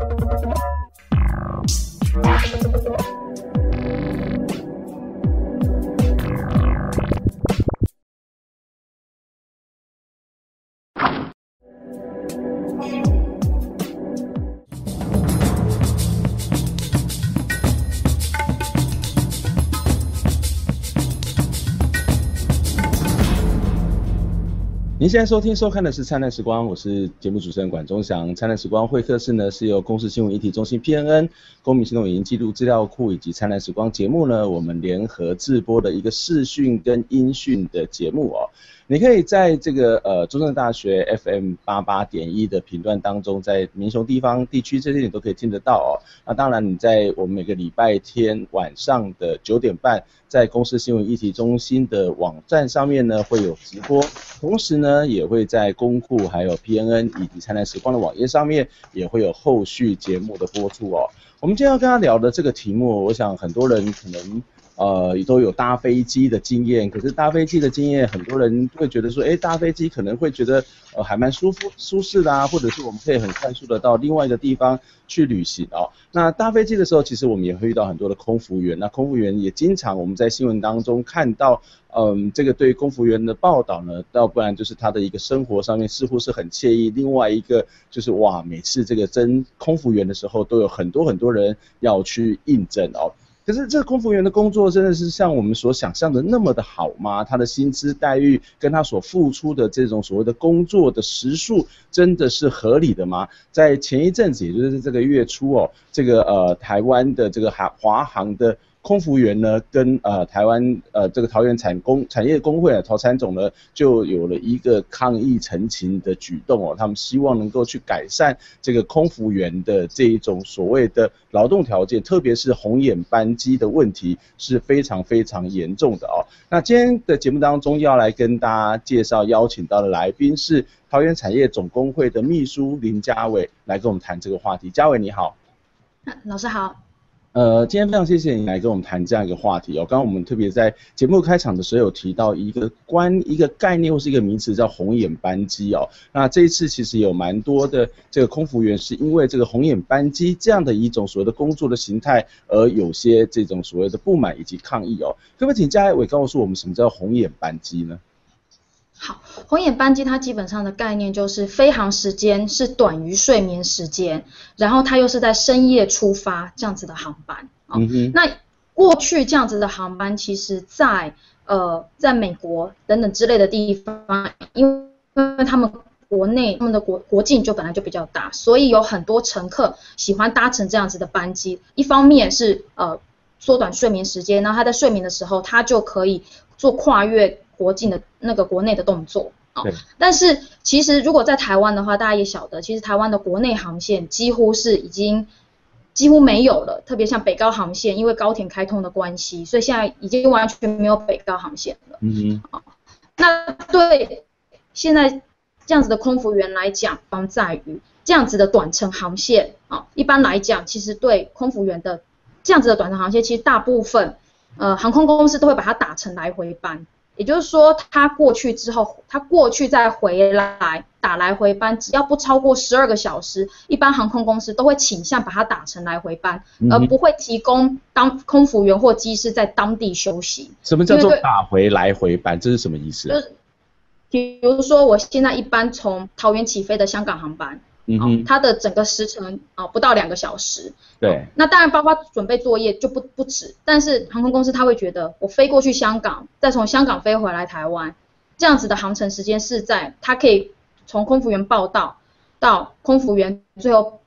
Thank you. 您现在收听收看的是《灿烂时光》，我是节目主持人管中祥。《灿烂时光》会客室呢，是由公司新闻议题中心 PNN、公民行动影音记录资料库以及《灿烂时光》节目呢，我们联合制播的一个视讯跟音讯的节目哦。你可以在这个呃中正大学 FM 八八点一的频段当中，在民雄地方地区这些你都可以听得到哦。那当然你在我们每个礼拜天晚上的九点半，在公司新闻议题中心的网站上面呢会有直播，同时呢也会在公库还有 PNN 以及灿烂时光的网页上面也会有后续节目的播出哦。我们今天要跟他聊的这个题目，我想很多人可能。呃，都有搭飞机的经验，可是搭飞机的经验，很多人会觉得说，哎，搭飞机可能会觉得，呃，还蛮舒服、舒适的啊，或者是我们可以很快速的到另外一个地方去旅行哦。那搭飞机的时候，其实我们也会遇到很多的空服员，那空服员也经常我们在新闻当中看到，嗯，这个对空服员的报道呢，要不然就是他的一个生活上面似乎是很惬意，另外一个就是哇，每次这个征空服员的时候，都有很多很多人要去应征哦。可是这个空服员的工作真的是像我们所想象的那么的好吗？他的薪资待遇跟他所付出的这种所谓的工作的时数真的是合理的吗？在前一阵子，也就是这个月初哦，这个呃台湾的这个海华航的。空服员呢，跟呃台湾呃这个桃园产工产业工会啊，桃产总呢就有了一个抗议陈情的举动哦，他们希望能够去改善这个空服员的这一种所谓的劳动条件，特别是红眼班机的问题是非常非常严重的哦。那今天的节目当中要来跟大家介绍邀请到的来宾是桃园产业总工会的秘书林家伟，来跟我们谈这个话题。家伟你好，老师好。呃，今天非常谢谢你来跟我们谈这样一个话题哦。刚刚我们特别在节目开场的时候有提到一个关一个概念或是一个名词叫红眼班机哦。那这一次其实有蛮多的这个空服员是因为这个红眼班机这样的一种所谓的工作的形态而有些这种所谓的不满以及抗议哦。可不可以请嘉伟告诉我们什么叫红眼班机呢？好，红眼班机它基本上的概念就是飞航时间是短于睡眠时间，然后它又是在深夜出发这样子的航班。嗯哼。那过去这样子的航班，其实在呃在美国等等之类的地方，因为他们国内他们的国国境就本来就比较大，所以有很多乘客喜欢搭乘这样子的班机。一方面是呃缩短睡眠时间，然后他在睡眠的时候，他就可以做跨越。国境的那个国内的动作啊，但是其实如果在台湾的话，大家也晓得，其实台湾的国内航线几乎是已经几乎没有了，特别像北高航线，因为高铁开通的关系，所以现在已经完全没有北高航线了。嗯哼，那对现在这样子的空服员来讲，方在于这样子的短程航线啊，一般来讲，其实对空服员的这样子的短程航线，其实大部分呃航空公司都会把它打成来回班。也就是说，他过去之后，他过去再回来打来回班，只要不超过十二个小时，一般航空公司都会倾向把它打成来回班，嗯、而不会提供当空服员或机师在当地休息。什么叫做打回来回班？这是什么意思？就是，比如说，我现在一般从桃园起飞的香港航班。嗯哼，它的整个时程啊不到两个小时。对。那当然包括准备作业就不不止，但是航空公司他会觉得我飞过去香港，再从香港飞回来台湾，这样子的航程时间是在他可以从空服员报到到空服员最后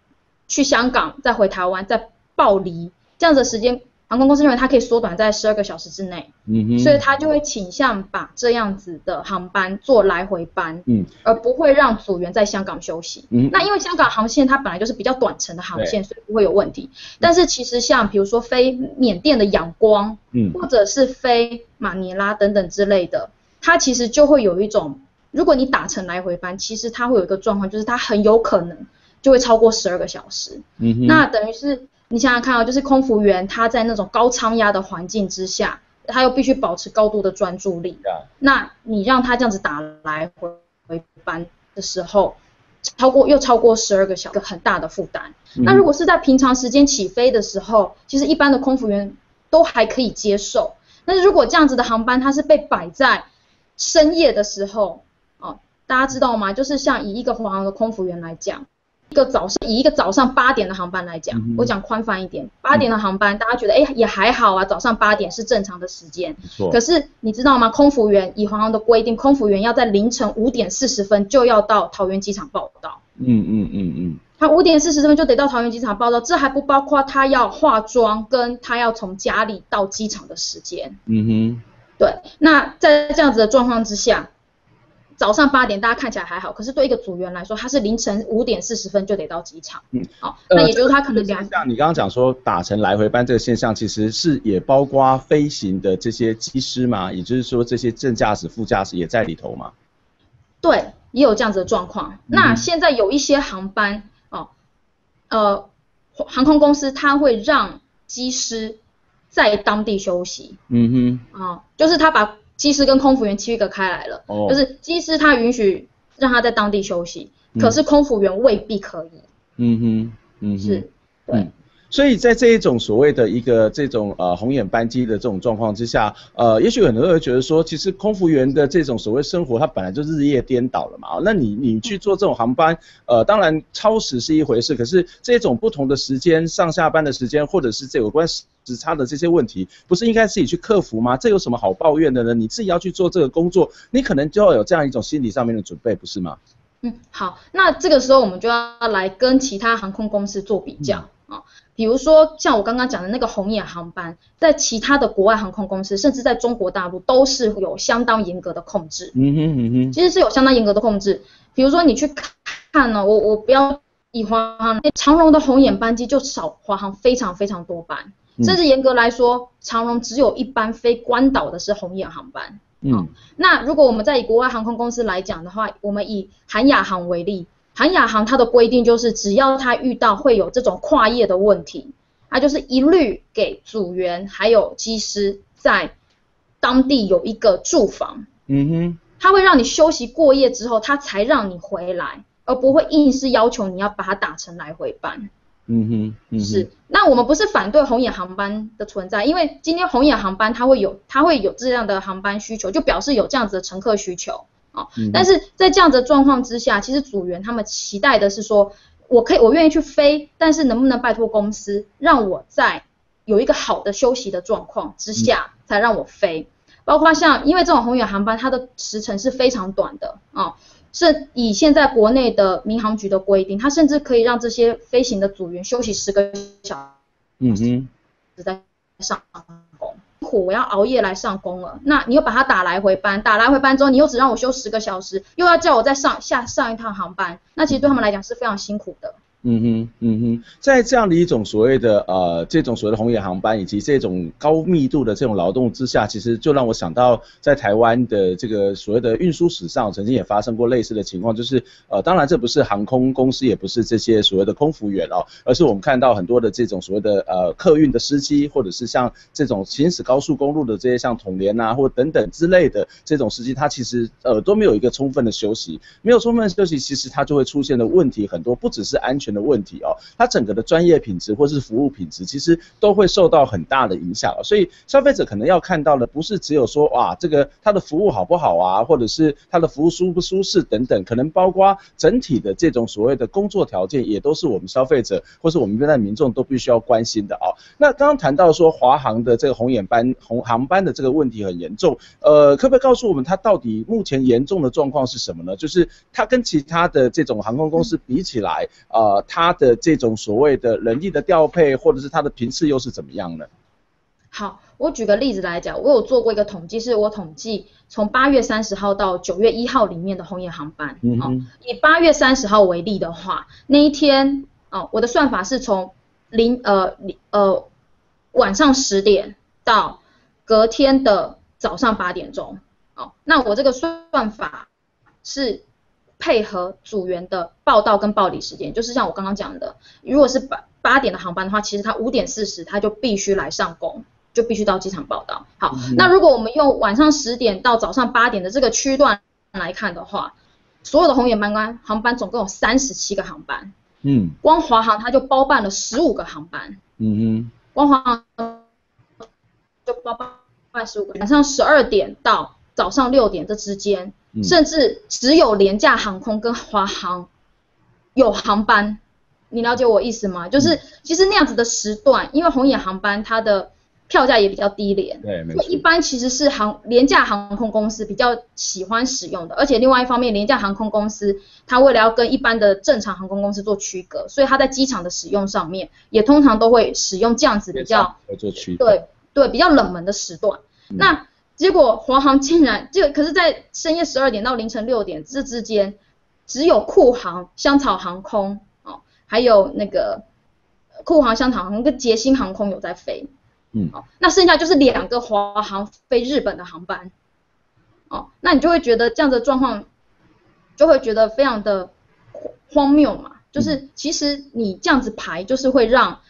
去香港再回台湾再报离这样子的时间。航空公司认为它可以缩短在十二个小时之内，嗯哼，所以它就会倾向把这样子的航班做来回班，嗯，而不会让组员在香港休息，嗯，那因为香港航线它本来就是比较短程的航线，所以不会有问题。但是其实像比如说飞缅甸的仰光，嗯，或者是飞马尼拉等等之类的，它其实就会有一种，如果你打成来回班，其实它会有一个状况，就是它很有可能就会超过十二个小时，嗯哼，那等于是。你想想看啊，就是空服员他在那种高仓压的环境之下，他又必须保持高度的专注力。那你让他这样子打来回回班的时候，超过又超过十二个小时，很大的负担。嗯、那如果是在平常时间起飞的时候，其实一般的空服员都还可以接受。但是如果这样子的航班它是被摆在深夜的时候，哦，大家知道吗？就是像以一个华航的空服员来讲。一个早上，以一个早上八点的航班来讲，嗯、我讲宽泛一点，八点的航班，嗯、大家觉得哎也还好啊，早上八点是正常的时间。可是你知道吗？空服员以华航的规定，空服员要在凌晨五点四十分就要到桃园机场报到。嗯嗯嗯嗯。他五点四十分就得到桃园机场报到，这还不包括他要化妆跟他要从家里到机场的时间。嗯哼。对，那在这样子的状况之下。早上八点，大家看起来还好，可是对一个组员来说，他是凌晨五点四十分就得到机场。嗯，好，那也就是他可能两。像你刚刚讲说打成来回班这个现象，其实是也包括飞行的这些机师嘛，也就是说这些正驾驶、副驾驶也在里头嘛。对，也有这样子的状况。嗯、那现在有一些航班哦，呃，航空公司它会让机师在当地休息。嗯哼。啊、哦，就是他把。机师跟空服员区隔开来了，哦、就是机师他允许让他在当地休息，嗯、可是空服员未必可以。嗯哼，嗯哼，是，对。嗯所以在这一种所谓的一个这种呃红眼班机的这种状况之下，呃，也许很多人会觉得说，其实空服员的这种所谓生活，它本来就日夜颠倒了嘛。那你你去做这种航班，呃，当然超时是一回事，可是这种不同的时间上下班的时间，或者是这有关时差的这些问题，不是应该自己去克服吗？这有什么好抱怨的呢？你自己要去做这个工作，你可能就要有这样一种心理上面的准备，不是吗？嗯，好，那这个时候我们就要来跟其他航空公司做比较啊。嗯比如说像我刚刚讲的那个红眼航班，在其他的国外航空公司，甚至在中国大陆都是有相当严格的控制。嗯哼嗯哼，其实是有相当严格的控制。比如说你去看呢，我我不要以华航，长荣的红眼班机就少华航非常非常多班，甚至严格来说，长荣只有一班飞关岛的是红眼航班。嗯，那如果我们在以国外航空公司来讲的话，我们以韩亚航为例。韩亚航它的规定就是，只要它遇到会有这种跨夜的问题，它就是一律给组员还有机师在当地有一个住房。嗯哼，它会让你休息过夜之后，它才让你回来，而不会硬是要求你要把它打成来回班。嗯哼，嗯哼，是。那我们不是反对红眼航班的存在，因为今天红眼航班它会有它会有这样的航班需求，就表示有这样子的乘客需求。啊，但是在这样的状况之下，其实组员他们期待的是说，我可以，我愿意去飞，但是能不能拜托公司让我在有一个好的休息的状况之下才让我飞？包括像，因为这种红眼航班它的时程是非常短的啊，是以现在国内的民航局的规定，它甚至可以让这些飞行的组员休息十个小时，嗯哼，在上工。苦，我要熬夜来上工了。那你又把它打来回班，打来回班之后，你又只让我休十个小时，又要叫我再上下上一趟航班，那其实对他们来讲是非常辛苦的。嗯哼，嗯哼，在这样的一种所谓的呃，这种所谓的红眼航班以及这种高密度的这种劳动之下，其实就让我想到，在台湾的这个所谓的运输史上，曾经也发生过类似的情况，就是呃，当然这不是航空公司，也不是这些所谓的空服员哦，而是我们看到很多的这种所谓的呃客运的司机，或者是像这种行驶高速公路的这些像统联啊，或等等之类的这种司机，他其实呃都没有一个充分的休息，没有充分休息，其实他就会出现的问题很多，不只是安全的问题哦，它整个的专业品质或是服务品质，其实都会受到很大的影响。所以消费者可能要看到的，不是只有说哇，这个它的服务好不好啊，或者是它的服务舒不舒适等等，可能包括整体的这种所谓的工作条件，也都是我们消费者或是我们现在民众都必须要关心的哦。那刚刚谈到说华航的这个红眼班红航班的这个问题很严重，呃，可不可以告诉我们它到底目前严重的状况是什么呢？就是它跟其他的这种航空公司比起来，呃，它的这种所谓的人力的调配，或者是它的频次又是怎么样呢？好，我举个例子来讲，我有做过一个统计，是我统计从八月三十号到九月一号里面的红眼航班。嗯哼。以八月三十号为例的话，那一天哦，我的算法是从零呃呃晚上十点到隔天的早上八点钟。哦，那我这个算法是。配合组员的报到跟报离时间，就是像我刚刚讲的，如果是八八点的航班的话，其实他五点四十他就必须来上工，就必须到机场报到。好，嗯、那如果我们用晚上十点到早上八点的这个区段来看的话，所有的红眼班班航班总共有三十七个航班，嗯，光华航它就包办了十五个航班，嗯哼，光华航就包办十五个，晚上十二点到早上六点这之间，嗯、甚至只有廉价航空跟华航有航班，你了解我意思吗？就是其实那样子的时段，因为红眼航班它的票价也比较低廉，对。一般其实是航廉价航空公司比较喜欢使用的，而且另外一方面，廉价航空公司它为了要跟一般的正常航空公司做区隔，所以它在机场的使用上面也通常都会使用这样子比较对对，比较冷门的时段。嗯、那结果华航竟然就可是，在深夜十二点到凌晨六点这之间，只有酷航、香草航空哦，还有那个酷航、香草航空跟捷星航空有在飞。嗯，哦，那剩下就是两个华航飞日本的航班，哦，那你就会觉得这样的状况，就会觉得非常的荒谬嘛，就是其实你这样子排，就是会让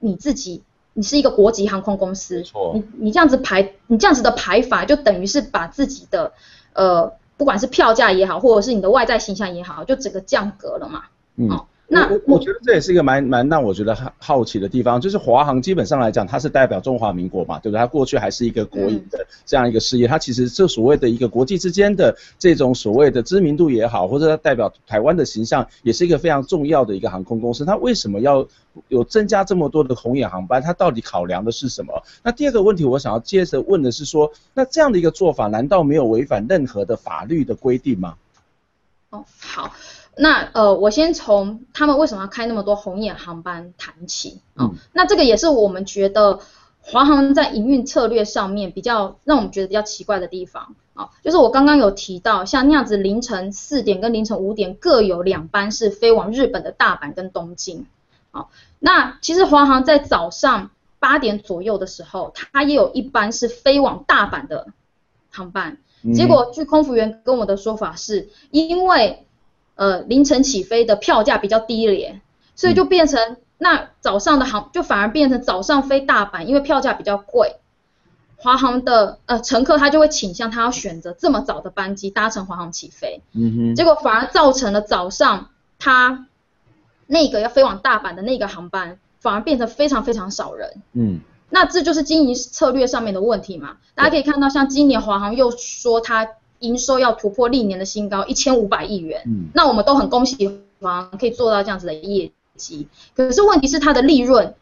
你自己，你是一个国际航空公司，你你这样子排，你这样子的排法，就等于是把自己的呃，不管是票价也好，或者是你的外在形象也好，就整个降格了嘛，嗯。哦那我我觉得这也是一个蛮蛮让我觉得好奇的地方，就是华航基本上来讲，它是代表中华民国嘛，对不对？它过去还是一个国营的这样一个事业，它其实这所谓的一个国际之间的这种所谓的知名度也好，或者它代表台湾的形象，也是一个非常重要的一个航空公司。它为什么要有增加这么多的红眼航班？它到底考量的是什么？那第二个问题，我想要接着问的是说，那这样的一个做法，难道没有违反任何的法律的规定吗？哦，好。那呃，我先从他们为什么要开那么多红眼航班谈起啊、哦嗯。那这个也是我们觉得华航在营运策略上面比较让我们觉得比较奇怪的地方啊、哦，就是我刚刚有提到，像那样子凌晨四点跟凌晨五点各有两班是飞往日本的大阪跟东京。好、哦，那其实华航在早上八点左右的时候，它也有一班是飞往大阪的航班。结果据空服员跟我的说法是，因为呃，凌晨起飞的票价比较低廉，所以就变成、嗯、那早上的航就反而变成早上飞大阪，因为票价比较贵，华航的呃乘客他就会倾向他要选择这么早的班机搭乘华航起飞，嗯哼，结果反而造成了早上他那个要飞往大阪的那个航班反而变成非常非常少人，嗯，那这就是经营策略上面的问题嘛，大家可以看到像今年华航又说他。营收要突破历年的新高，一千五百亿元。嗯，那我们都很恭喜华航可以做到这样子的业绩。可是问题是它的利润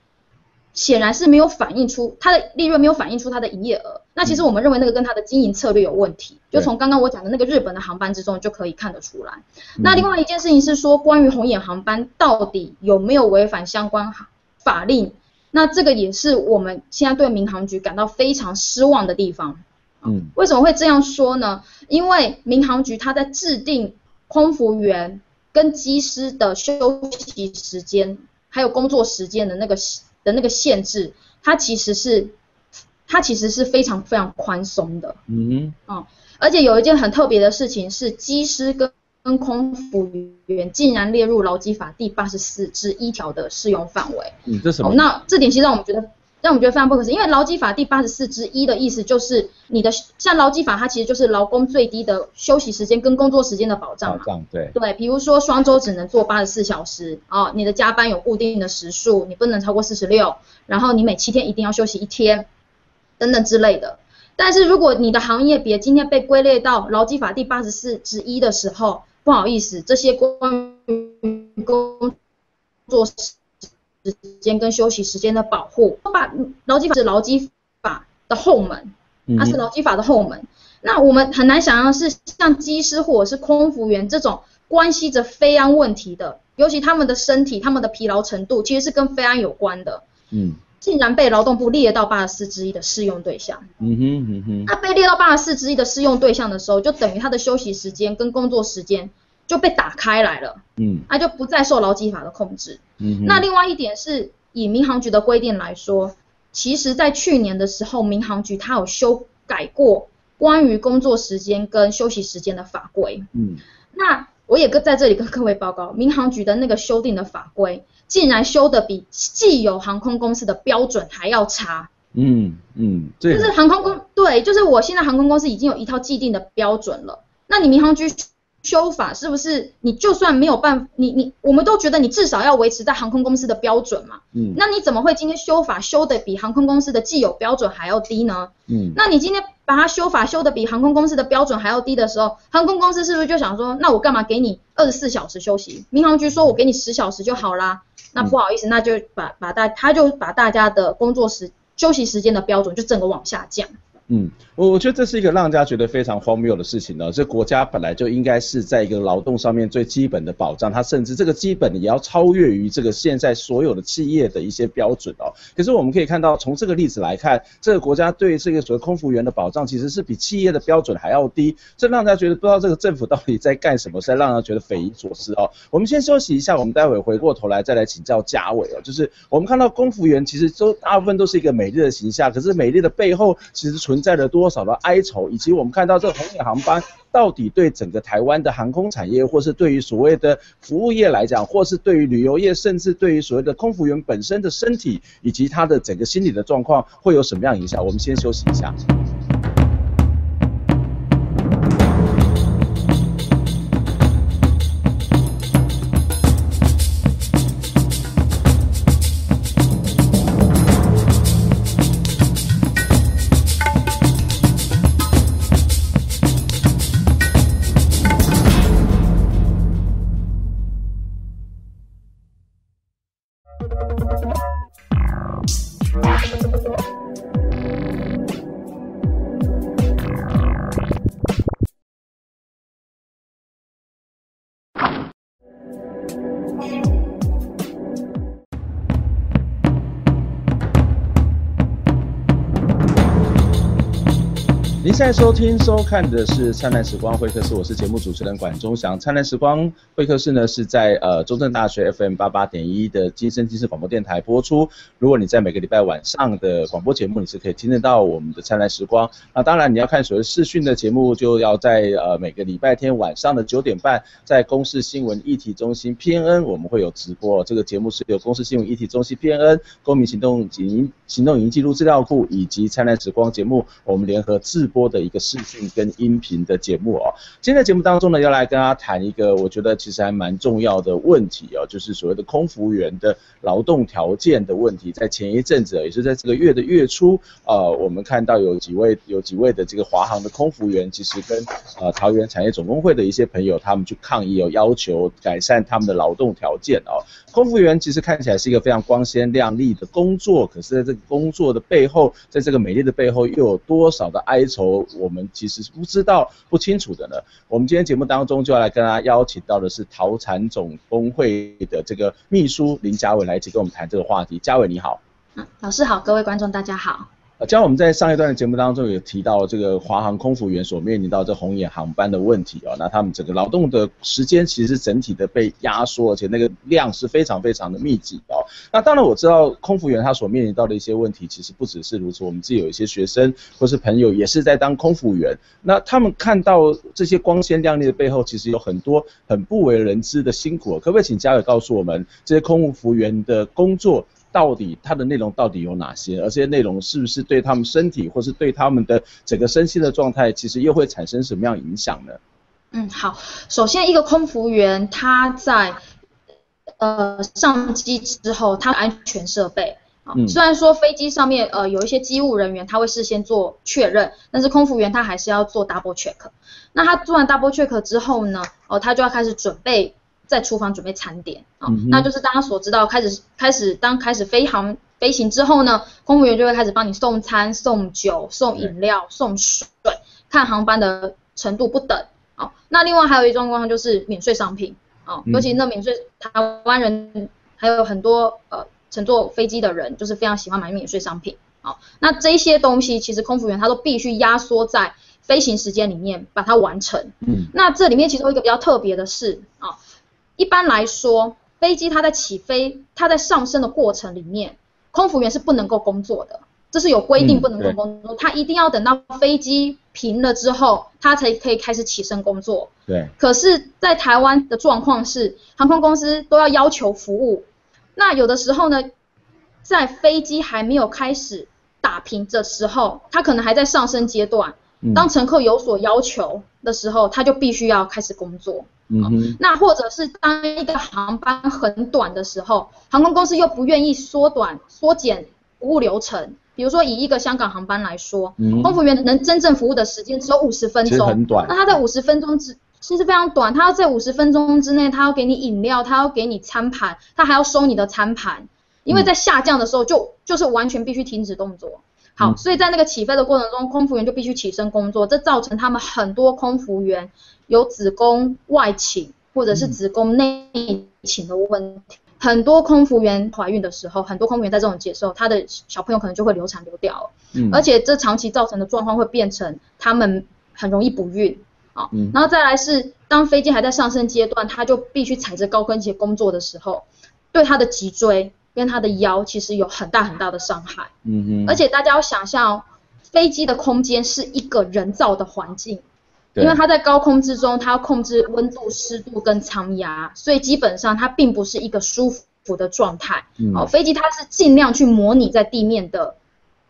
显然是没有反映出它的利润没有反映出它的营业额。那其实我们认为那个跟它的经营策略有问题，就从刚刚我讲的那个日本的航班之中就可以看得出来。那另外一件事情是说，关于红眼航班到底有没有违反相关法令？那这个也是我们现在对民航局感到非常失望的地方。嗯，为什么会这样说呢？因为民航局它在制定空服员跟机师的休息时间，还有工作时间的那个的那个限制，它其实是它其实是非常非常宽松的。嗯嗯。啊，而且有一件很特别的事情是，机师跟跟空服员竟然列入劳基法第八十四之一条的适用范围。嗯，这什么？那这点其实让我们觉得。让我们觉得非常不可思议，因为劳基法第八十四之一的意思就是你的像劳基法，它其实就是劳工最低的休息时间跟工作时间的保障嘛。保障，对。对，比如说双周只能做八十四小时哦，你的加班有固定的时数，你不能超过四十六，然后你每七天一定要休息一天，等等之类的。但是如果你的行业别今天被归类到劳基法第八十四之一的时候，不好意思，这些关于工作时。时间跟休息时间的保护，把劳基法是劳基法的后门，它是劳基法的后门。那我们很难想象是像机师或者是空服员这种关系着飞安问题的，尤其他们的身体、他们的疲劳程度其实是跟飞安有关的。嗯，竟然被劳动部列到八十四之一的适用对象。嗯哼嗯哼。那被列到八十四之一的适用对象的时候，就等于他的休息时间跟工作时间。就被打开来了，嗯，那就不再受劳基法的控制，嗯，那另外一点是以民航局的规定来说，其实在去年的时候，民航局它有修改过关于工作时间跟休息时间的法规，嗯，那我也跟在这里跟各位报告，民航局的那个修订的法规，竟然修的比既有航空公司的标准还要差，嗯嗯，就是航空公对，就是我现在航空公司已经有一套既定的标准了，那你民航局。修法，是不是你就算没有办法，你你我们都觉得你至少要维持在航空公司的标准嘛？嗯，那你怎么会今天修法修的比航空公司的既有标准还要低呢？嗯，那你今天把它修法修的比航空公司的标准还要低的时候，航空公司是不是就想说，那我干嘛给你二十四小时休息？民航局说我给你十小时就好啦，那不好意思，那就把把大他就把大家的工作时休息时间的标准就整个往下降。嗯，我我觉得这是一个让大家觉得非常荒谬的事情呢。这国家本来就应该是在一个劳动上面最基本的保障，它甚至这个基本也要超越于这个现在所有的企业的一些标准哦。可是我们可以看到，从这个例子来看，这个国家对这个所谓空服员的保障其实是比企业的标准还要低，这让大家觉得不知道这个政府到底在干什么，在让人觉得匪夷所思哦。我们先休息一下，我们待会回过头来再来请教嘉伟哦。就是我们看到空服员其实都大部分都是一个美丽的形象，可是美丽的背后其实存载了多少的哀愁，以及我们看到这红眼航班到底对整个台湾的航空产业，或是对于所谓的服务业来讲，或是对于旅游业，甚至对于所谓的空服员本身的身体以及他的整个心理的状况，会有什么样影响？我们先休息一下。现在收听、收看的是《灿烂时光会客室》，我是节目主持人管中祥。《灿烂时光会客室》呢是在呃中正大学 FM 八八点一的金声金视广播电台播出。如果你在每个礼拜晚上的广播节目，你是可以听得到我们的《灿烂时光》。那当然，你要看所谓视讯的节目，就要在呃每个礼拜天晚上的九点半，在公视新闻议题中心 PNN 我们会有直播。这个节目是由公视新闻议题中心 PNN 公民行动及行动影音记录资料库以及《灿烂时光》节目我们联合制播的一个视讯跟音频的节目哦，今天的节目当中呢，要来跟大家谈一个我觉得其实还蛮重要的问题哦，就是所谓的空服员的劳动条件的问题。在前一阵子，也是在这个月的月初，呃，我们看到有几位有几位的这个华航的空服员，其实跟呃桃园产业总工会的一些朋友，他们去抗议，有要求改善他们的劳动条件哦。空服员其实看起来是一个非常光鲜亮丽的工作，可是在这个工作的背后，在这个美丽的背后，又有多少的哀愁？我们其实是不知道、不清楚的呢。我们今天节目当中就要来跟大家邀请到的是陶产总工会的这个秘书林嘉伟来一起跟我们谈这个话题。嘉伟你好，嗯，老师好，各位观众大家好。像我们在上一段的节目当中有提到这个华航空服员所面临到这红眼航班的问题啊，那他们整个劳动的时间其实整体的被压缩，而且那个量是非常非常的密集哦。那当然我知道空服员他所面临到的一些问题其实不只是如此，我们自己有一些学生或是朋友也是在当空服员，那他们看到这些光鲜亮丽的背后，其实有很多很不为人知的辛苦。可不可以请家纬告诉我们这些空服员的工作？到底它的内容到底有哪些？而这些内容是不是对他们身体，或是对他们的整个身心的状态，其实又会产生什么样影响呢？嗯，好，首先一个空服员他在呃上机之后，他的安全设备啊，嗯、虽然说飞机上面呃有一些机务人员他会事先做确认，但是空服员他还是要做 double check。那他做完 double check 之后呢，哦，他就要开始准备。在厨房准备餐点啊，嗯、那就是大家所知道，开始开始当开始飞航飞行之后呢，空服员就会开始帮你送餐、送酒、送饮料、送水，看航班的程度不等啊。那另外还有一种状况就是免税商品啊，尤其那免税台湾人还有很多呃乘坐飞机的人，就是非常喜欢买免税商品啊。那这些东西其实空服员他都必须压缩在飞行时间里面把它完成。嗯，那这里面其中一个比较特别的是啊。一般来说，飞机它在起飞、它在上升的过程里面，空服员是不能够工作的，这是有规定不能够工作，他一定要等到飞机平了之后，他才可以开始起身工作。对。可是，在台湾的状况是，航空公司都要要求服务，那有的时候呢，在飞机还没有开始打平的时候，它可能还在上升阶段，当乘客有所要求的时候，他就必须要开始工作。那或者是当一个航班很短的时候，航空公司又不愿意缩短、缩减服务流程。比如说以一个香港航班来说，嗯、空服员能真正服务的时间只有五十分钟，很短。那他在五十分钟之其实非常短，他要在五十分钟之内，他要给你饮料，他要给你餐盘，他还要收你的餐盘，因为在下降的时候就、嗯、就是完全必须停止动作。好，所以在那个起飞的过程中，空服员就必须起身工作，这造成他们很多空服员有子宫外倾或者是子宫内倾的问题。很多空服员怀孕的时候，很多空服员在这种节时候，他的小朋友可能就会流产流掉了。嗯，而且这长期造成的状况会变成他们很容易不孕。啊，嗯，然后再来是当飞机还在上升阶段，他就必须踩着高跟鞋工作的时候，对他的脊椎。跟他的腰其实有很大很大的伤害，嗯哼，而且大家要想象哦，飞机的空间是一个人造的环境，因为它在高空之中，它要控制温度、湿度跟舱压，所以基本上它并不是一个舒服的状态。嗯，哦，飞机它是尽量去模拟在地面的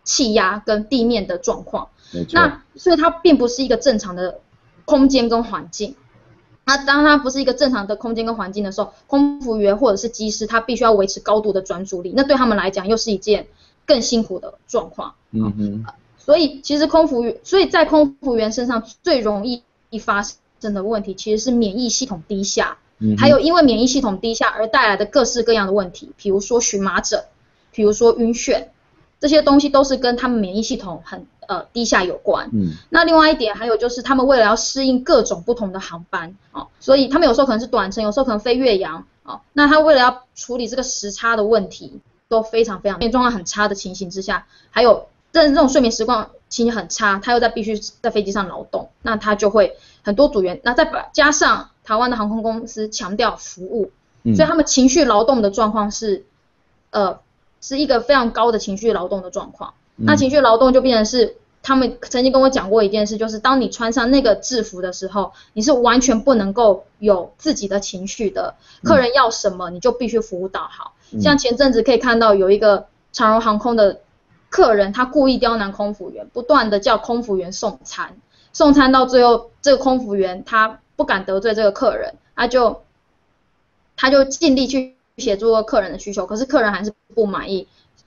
气压跟地面的状况，那所以它并不是一个正常的空间跟环境。那当它不是一个正常的空间跟环境的时候，空服员或者是机师，他必须要维持高度的专注力，那对他们来讲又是一件更辛苦的状况。嗯哼。所以其实空服员，所以在空服员身上最容易发生的问题，其实是免疫系统低下，嗯，还有因为免疫系统低下而带来的各式各样的问题，比如说荨麻疹，比如说晕眩，这些东西都是跟他们免疫系统很。呃，低下有关。嗯，那另外一点还有就是，他们为了要适应各种不同的航班，哦，所以他们有时候可能是短程，有时候可能飞越洋，哦，那他为了要处理这个时差的问题，都非常非常，状况很差的情形之下，还有这这种睡眠时光情形很差，他又在必须在飞机上劳动，那他就会很多组员，那再加上台湾的航空公司强调服务，嗯，所以他们情绪劳动的状况是，呃，是一个非常高的情绪劳动的状况。那情绪劳动就变成是，他们曾经跟我讲过一件事，就是当你穿上那个制服的时候，你是完全不能够有自己的情绪的。客人要什么，你就必须服务到好。像前阵子可以看到有一个长荣航空的客人，他故意刁难空服员，不断的叫空服员送餐，送餐到最后，这个空服员他不敢得罪这个客人，他就他就尽力去协助客人的需求，可是客人还是不满意。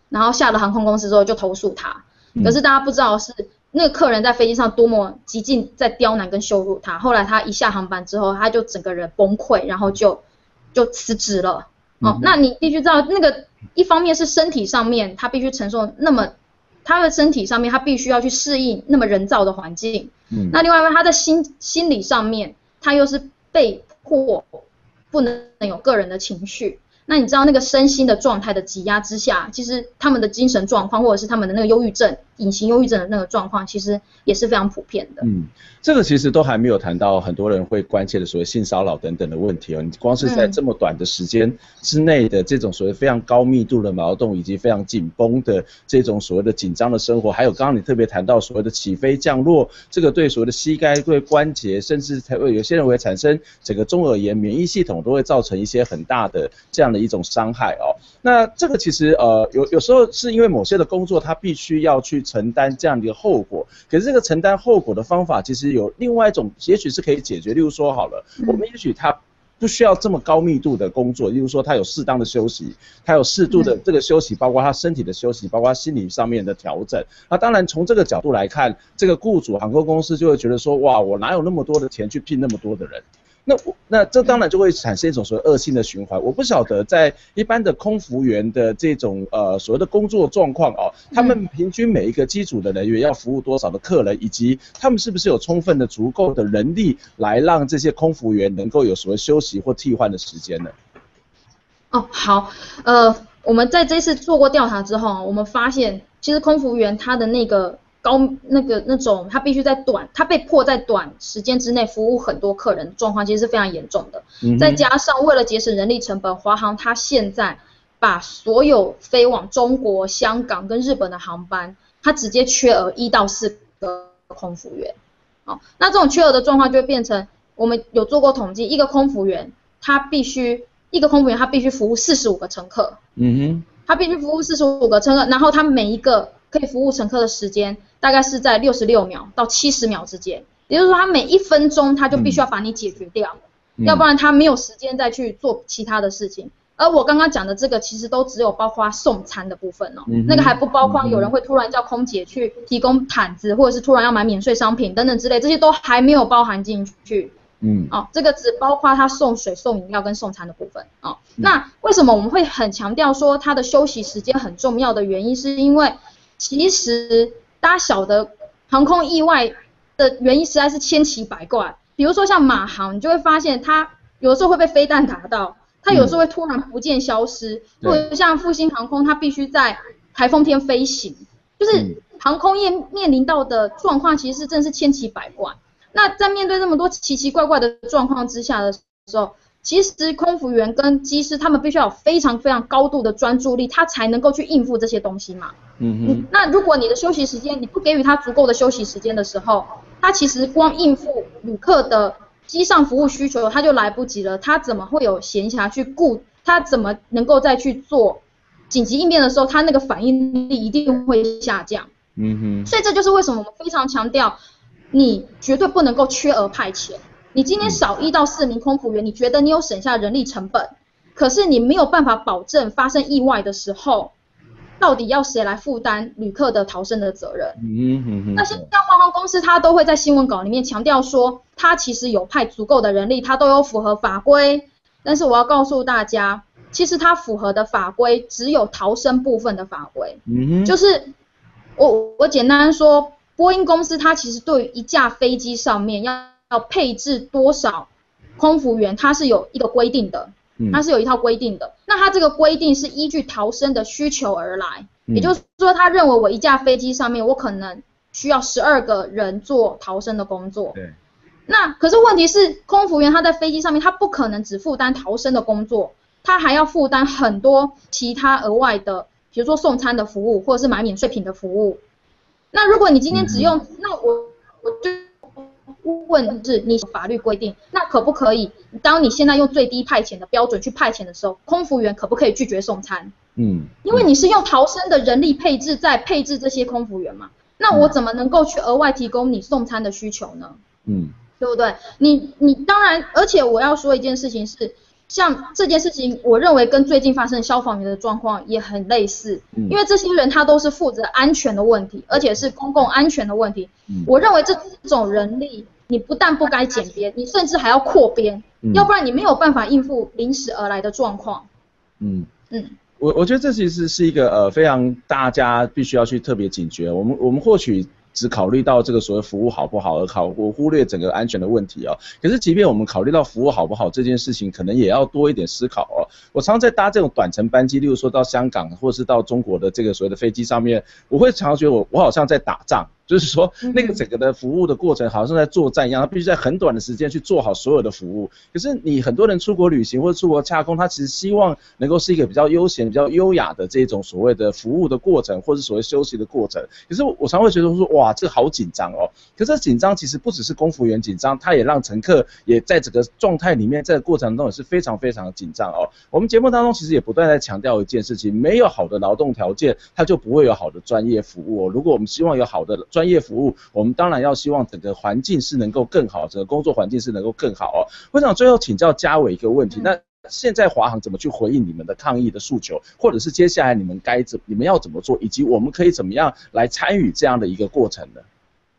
然后下了航空公司之后就投诉他，可是大家不知道是那个客人在飞机上多么极尽在刁难跟羞辱他。后来他一下航班之后，他就整个人崩溃，然后就就辞职了。哦，那你必须知道，那个一方面是身体上面他必须承受那么他的身体上面他必须要去适应那么人造的环境。嗯，那另外一方面他的心心理上面他又是被迫不能有个人的情绪。那你知道那个身心的状态的挤压之下，其实他们的精神状况或者是他们的那个忧郁症、隐形忧郁症的那个状况，其实也是非常普遍的。嗯，这个其实都还没有谈到很多人会关切的所谓性骚扰等等的问题哦。你光是在这么短的时间之内的这种所谓非常高密度的矛盾，以及非常紧绷的这种所谓的紧张的生活，还有刚刚你特别谈到所谓的起飞降落，这个对所谓的膝盖、对关节，甚至才会有些人会产生整个中耳炎，免疫系统都会造成一些很大的这样的一种伤害哦，那这个其实呃有有时候是因为某些的工作，它必须要去承担这样的一个后果。可是这个承担后果的方法，其实有另外一种，也许是可以解决。例如说好了，我们也许他不需要这么高密度的工作，例如说他有适当的休息，他有适度的这个休息，包括他身体的休息，包括他心理上面的调整。那当然从这个角度来看，这个雇主航空公司就会觉得说，哇，我哪有那么多的钱去聘那么多的人？那我那这当然就会产生一种所谓恶性的循环。我不晓得在一般的空服员的这种呃所谓的工作状况哦，他们平均每一个机组的人员要服务多少的客人，以及他们是不是有充分的足够的人力来让这些空服员能够有所谓休息或替换的时间呢？哦，好，呃，我们在这次做过调查之后，我们发现其实空服员他的那个。高那个那种，他必须在短，他被迫在短时间之内服务很多客人，状况其实是非常严重的。嗯。再加上为了节省人力成本，华航他现在把所有飞往中国、香港跟日本的航班，他直接缺额一到四个空服员。哦，那这种缺额的状况就会变成，我们有做过统计，一个空服员他必须一个空服员他必须服务四十五个乘客。嗯哼。他必须服务四十五个乘客，然后他每一个。可以服务乘客的时间大概是在六十六秒到七十秒之间，也就是说，他每一分钟他就必须要把你解决掉，嗯、要不然他没有时间再去做其他的事情。而我刚刚讲的这个，其实都只有包括送餐的部分哦，嗯、那个还不包括有人会突然叫空姐去提供毯子，或者是突然要买免税商品等等之类，这些都还没有包含进去。嗯，哦，这个只包括他送水、送饮料跟送餐的部分。哦，嗯、那为什么我们会很强调说他的休息时间很重要的原因，是因为其实大家晓得航空意外的原因实在是千奇百怪。比如说像马航，你就会发现它有的时候会被飞弹打到。它有时候会突然不见消失，嗯、或者像复兴航空，它必须在台风天飞行，就是航空业面临到的状况，其实是真是千奇百怪。那在面对这么多奇奇怪怪的状况之下的时候，其实空服员跟机师他们必须要有非常非常高度的专注力，他才能够去应付这些东西嘛。嗯哼。那如果你的休息时间你不给予他足够的休息时间的时候，他其实光应付旅客的。机上服务需求他就来不及了，他怎么会有闲暇去顾？他怎么能够再去做紧急应变的时候，他那个反应力一定会下降。嗯哼。所以这就是为什么我们非常强调，你绝对不能够缺额派遣。你今天少一到四名空服员，你觉得你有省下人力成本，可是你没有办法保证发生意外的时候。到底要谁来负担旅客的逃生的责任？那像航空公司，它都会在新闻稿里面强调说，它其实有派足够的人力，它都有符合法规。但是我要告诉大家，其实它符合的法规只有逃生部分的法规。嗯哼。就是我我简单说，波音公司它其实对于一架飞机上面要要配置多少空服员，它是有一个规定的。它是有一套规定的，那它这个规定是依据逃生的需求而来，也就是说，他认为我一架飞机上面我可能需要十二个人做逃生的工作。对。那可是问题是，空服员他在飞机上面他不可能只负担逃生的工作，他还要负担很多其他额外的，比如说送餐的服务或者是买免税品的服务。那如果你今天只用，那我我就。问是你法律规定，那可不可以？当你现在用最低派遣的标准去派遣的时候，空服员可不可以拒绝送餐？嗯，因为你是用逃生的人力配置在配置这些空服员嘛，那我怎么能够去额外提供你送餐的需求呢？嗯，对不对？你你当然，而且我要说一件事情是。像这件事情，我认为跟最近发生的消防员的状况也很类似，嗯、因为这些人他都是负责安全的问题，而且是公共安全的问题。嗯、我认为这种人力，你不但不该减编，你甚至还要扩编，嗯、要不然你没有办法应付临时而来的状况。嗯嗯，我我觉得这其实是一个呃非常大家必须要去特别警觉，我们我们或许。只考虑到这个所谓服务好不好而考，我忽略整个安全的问题哦。可是，即便我们考虑到服务好不好这件事情，可能也要多一点思考哦。我常常在搭这种短程班机，例如说到香港或是到中国的这个所谓的飞机上面，我会常常觉得我我好像在打仗。就是说，那个整个的服务的过程，好像在作战一样，他必须在很短的时间去做好所有的服务。可是你很多人出国旅行或者出国洽公，他其实希望能够是一个比较悠闲、比较优雅的这种所谓的服务的过程，或者所谓休息的过程。可是我常会觉得说，哇，这个好紧张哦。可是紧张其实不只是空服员紧张，他也让乘客也在整个状态里面，在这个过程中也是非常非常的紧张哦。我们节目当中其实也不断在强调一件事情，没有好的劳动条件，他就不会有好的专业服务哦。如果我们希望有好的专业服务，我们当然要希望整个环境是能够更好，整个工作环境是能够更好哦。我想最后请教嘉伟一个问题，那现在华航怎么去回应你们的抗议的诉求，或者是接下来你们该怎，你们要怎么做，以及我们可以怎么样来参与这样的一个过程呢？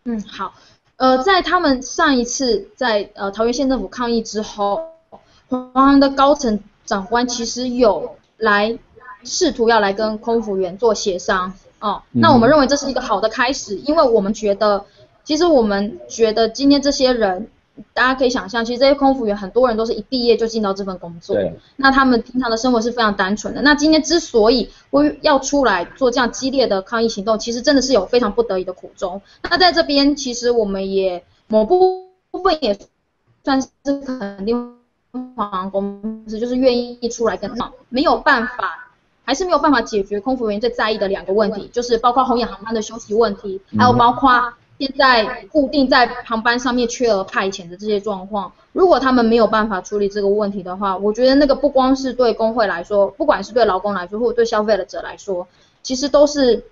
嗯，好，呃，在他们上一次在呃桃园县政府抗议之后，华航的高层长官其实有来试图要来跟空服员做协商。哦，那我们认为这是一个好的开始，因为我们觉得，其实我们觉得今天这些人，大家可以想象，其实这些空服员很多人都是一毕业就进到这份工作，对，那他们平常的生活是非常单纯的。那今天之所以会要出来做这样激烈的抗议行动，其实真的是有非常不得已的苦衷。那在这边，其实我们也某部分也算是肯定航空公司就是愿意出来跟上，没有办法。还是没有办法解决空服员最在意的两个问题，就是包括红眼航班的休息问题，还有包括现在固定在航班上面缺额派遣的这些状况。如果他们没有办法处理这个问题的话，我觉得那个不光是对工会来说，不管是对劳工来说，或者对消费者来说，其实都是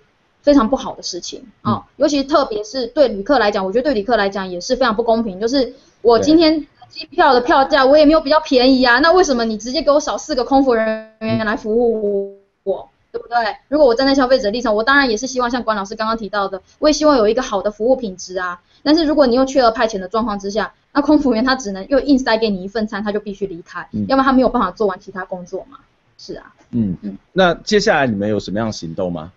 非常不好的事情。啊、哦，尤其特别是对旅客来讲，我觉得对旅客来讲也是非常不公平。就是我今天机票的票价我也没有比较便宜啊，那为什么你直接给我少四个空服人员来服务我，对不对？如果我站在消费者立场，我当然也是希望像关老师刚刚提到的，我也希望有一个好的服务品质啊。但是如果你又缺额派遣的状况之下，那空服员他只能又硬塞给你一份餐，他就必须离开，嗯、要不然他没有办法做完其他工作嘛。是啊，嗯嗯。那接下来你们有什么样的行动吗？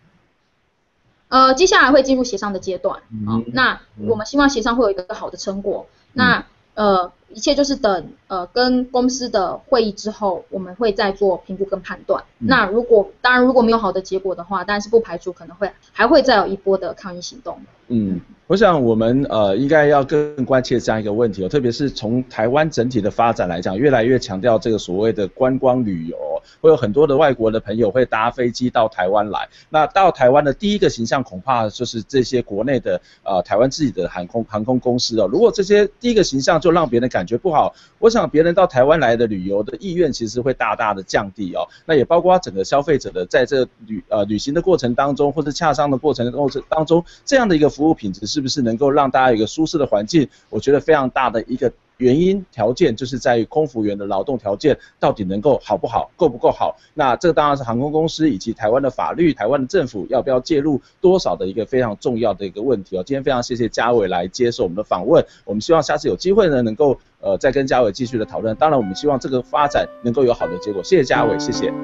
呃，接下来会进入协商的阶段，嗯、哦，那我们希望协商会有一个好的成果。嗯、那呃，一切就是等呃跟公司的会议之后，我们会再做评估跟判断。嗯、那如果当然如果没有好的结果的话，但是不排除可能会还会再有一波的抗议行动。嗯，我想我们呃应该要更关切这样一个问题哦，特别是从台湾整体的发展来讲，越来越强调这个所谓的观光旅游。会有很多的外国的朋友会搭飞机到台湾来，那到台湾的第一个形象恐怕就是这些国内的呃台湾自己的航空航空公司哦。如果这些第一个形象就让别人感觉不好，我想别人到台湾来的旅游的意愿其实会大大的降低哦。那也包括整个消费者的在这旅呃旅行的过程当中，或者洽商的过程过程当中，这样的一个服务品质是是不是能够让大家有一个舒适的环境？我觉得非常大的一个。原因条件就是在于空服员的劳动条件到底能够好不好，够不够好？那这当然是航空公司以及台湾的法律、台湾的政府要不要介入多少的一个非常重要的一个问题哦。今天非常谢谢嘉伟来接受我们的访问，我们希望下次有机会呢，能够呃再跟嘉伟继续的讨论。当然，我们希望这个发展能够有好的结果。谢谢嘉伟，谢谢。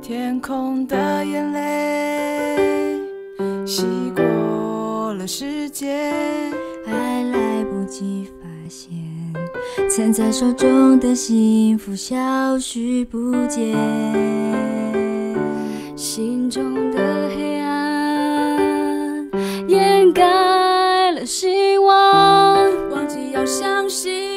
天空的眼泪洗过时间还来不及发现，曾在手中的幸福消失不见，心中的黑暗掩盖了希望，忘记要相信。